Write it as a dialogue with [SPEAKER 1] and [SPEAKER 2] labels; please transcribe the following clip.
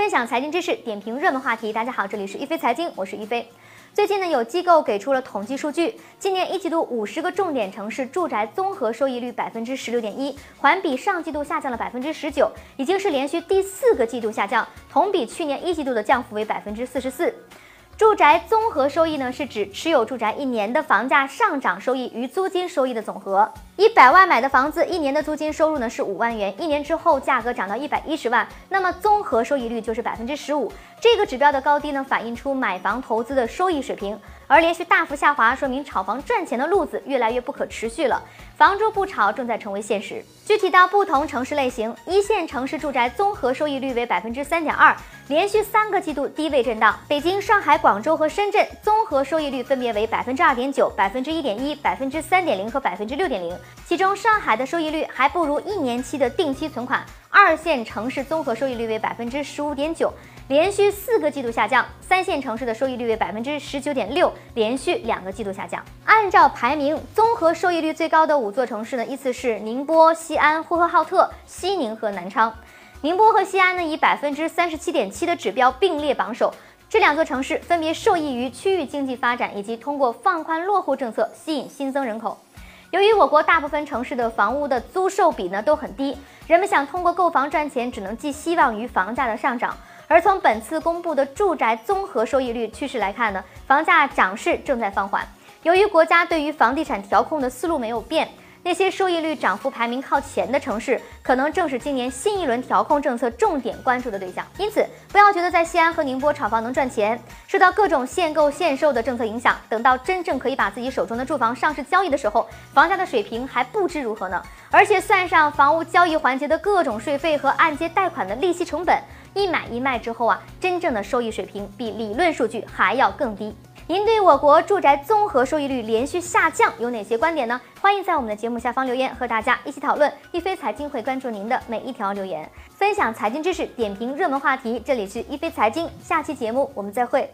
[SPEAKER 1] 分享财经知识，点评热门话题。大家好，这里是一飞财经，我是一飞。最近呢，有机构给出了统计数据，今年一季度五十个重点城市住宅综合收益率百分之十六点一，环比上季度下降了百分之十九，已经是连续第四个季度下降，同比去年一季度的降幅为百分之四十四。住宅综合收益呢，是指持有住宅一年的房价上涨收益与租金收益的总和。一百万买的房子，一年的租金收入呢是五万元，一年之后价格涨到一百一十万，那么综合收益率就是百分之十五。这个指标的高低呢，反映出买房投资的收益水平。而连续大幅下滑，说明炒房赚钱的路子越来越不可持续了。房住不炒正在成为现实。具体到不同城市类型，一线城市住宅综合收益率为百分之三点二，连续三个季度低位震荡。北京、上海、广州和深圳综合收益率分别为百分之二点九、百分之一点一、百分之三点零和百分之六点零。其中，上海的收益率还不如一年期的定期存款。二线城市综合收益率为百分之十五点九。连续四个季度下降，三线城市的收益率为百分之十九点六，连续两个季度下降。按照排名，综合收益率最高的五座城市呢，依次是宁波、西安、呼和浩特、西宁和南昌。宁波和西安呢，以百分之三十七点七的指标并列榜首。这两座城市分别受益于区域经济发展以及通过放宽落户政策吸引新增人口。由于我国大部分城市的房屋的租售比呢都很低，人们想通过购房赚钱，只能寄希望于房价的上涨。而从本次公布的住宅综合收益率趋势来看呢，房价涨势正在放缓。由于国家对于房地产调控的思路没有变，那些收益率涨幅排名靠前的城市，可能正是今年新一轮调控政策重点关注的对象。因此，不要觉得在西安和宁波炒房能赚钱，受到各种限购限售的政策影响，等到真正可以把自己手中的住房上市交易的时候，房价的水平还不知如何呢。而且算上房屋交易环节的各种税费和按揭贷款的利息成本。一买一卖之后啊，真正的收益水平比理论数据还要更低。您对我国住宅综合收益率连续下降有哪些观点呢？欢迎在我们的节目下方留言，和大家一起讨论。一飞财经会关注您的每一条留言，分享财经知识，点评热门话题。这里是一飞财经，下期节目我们再会。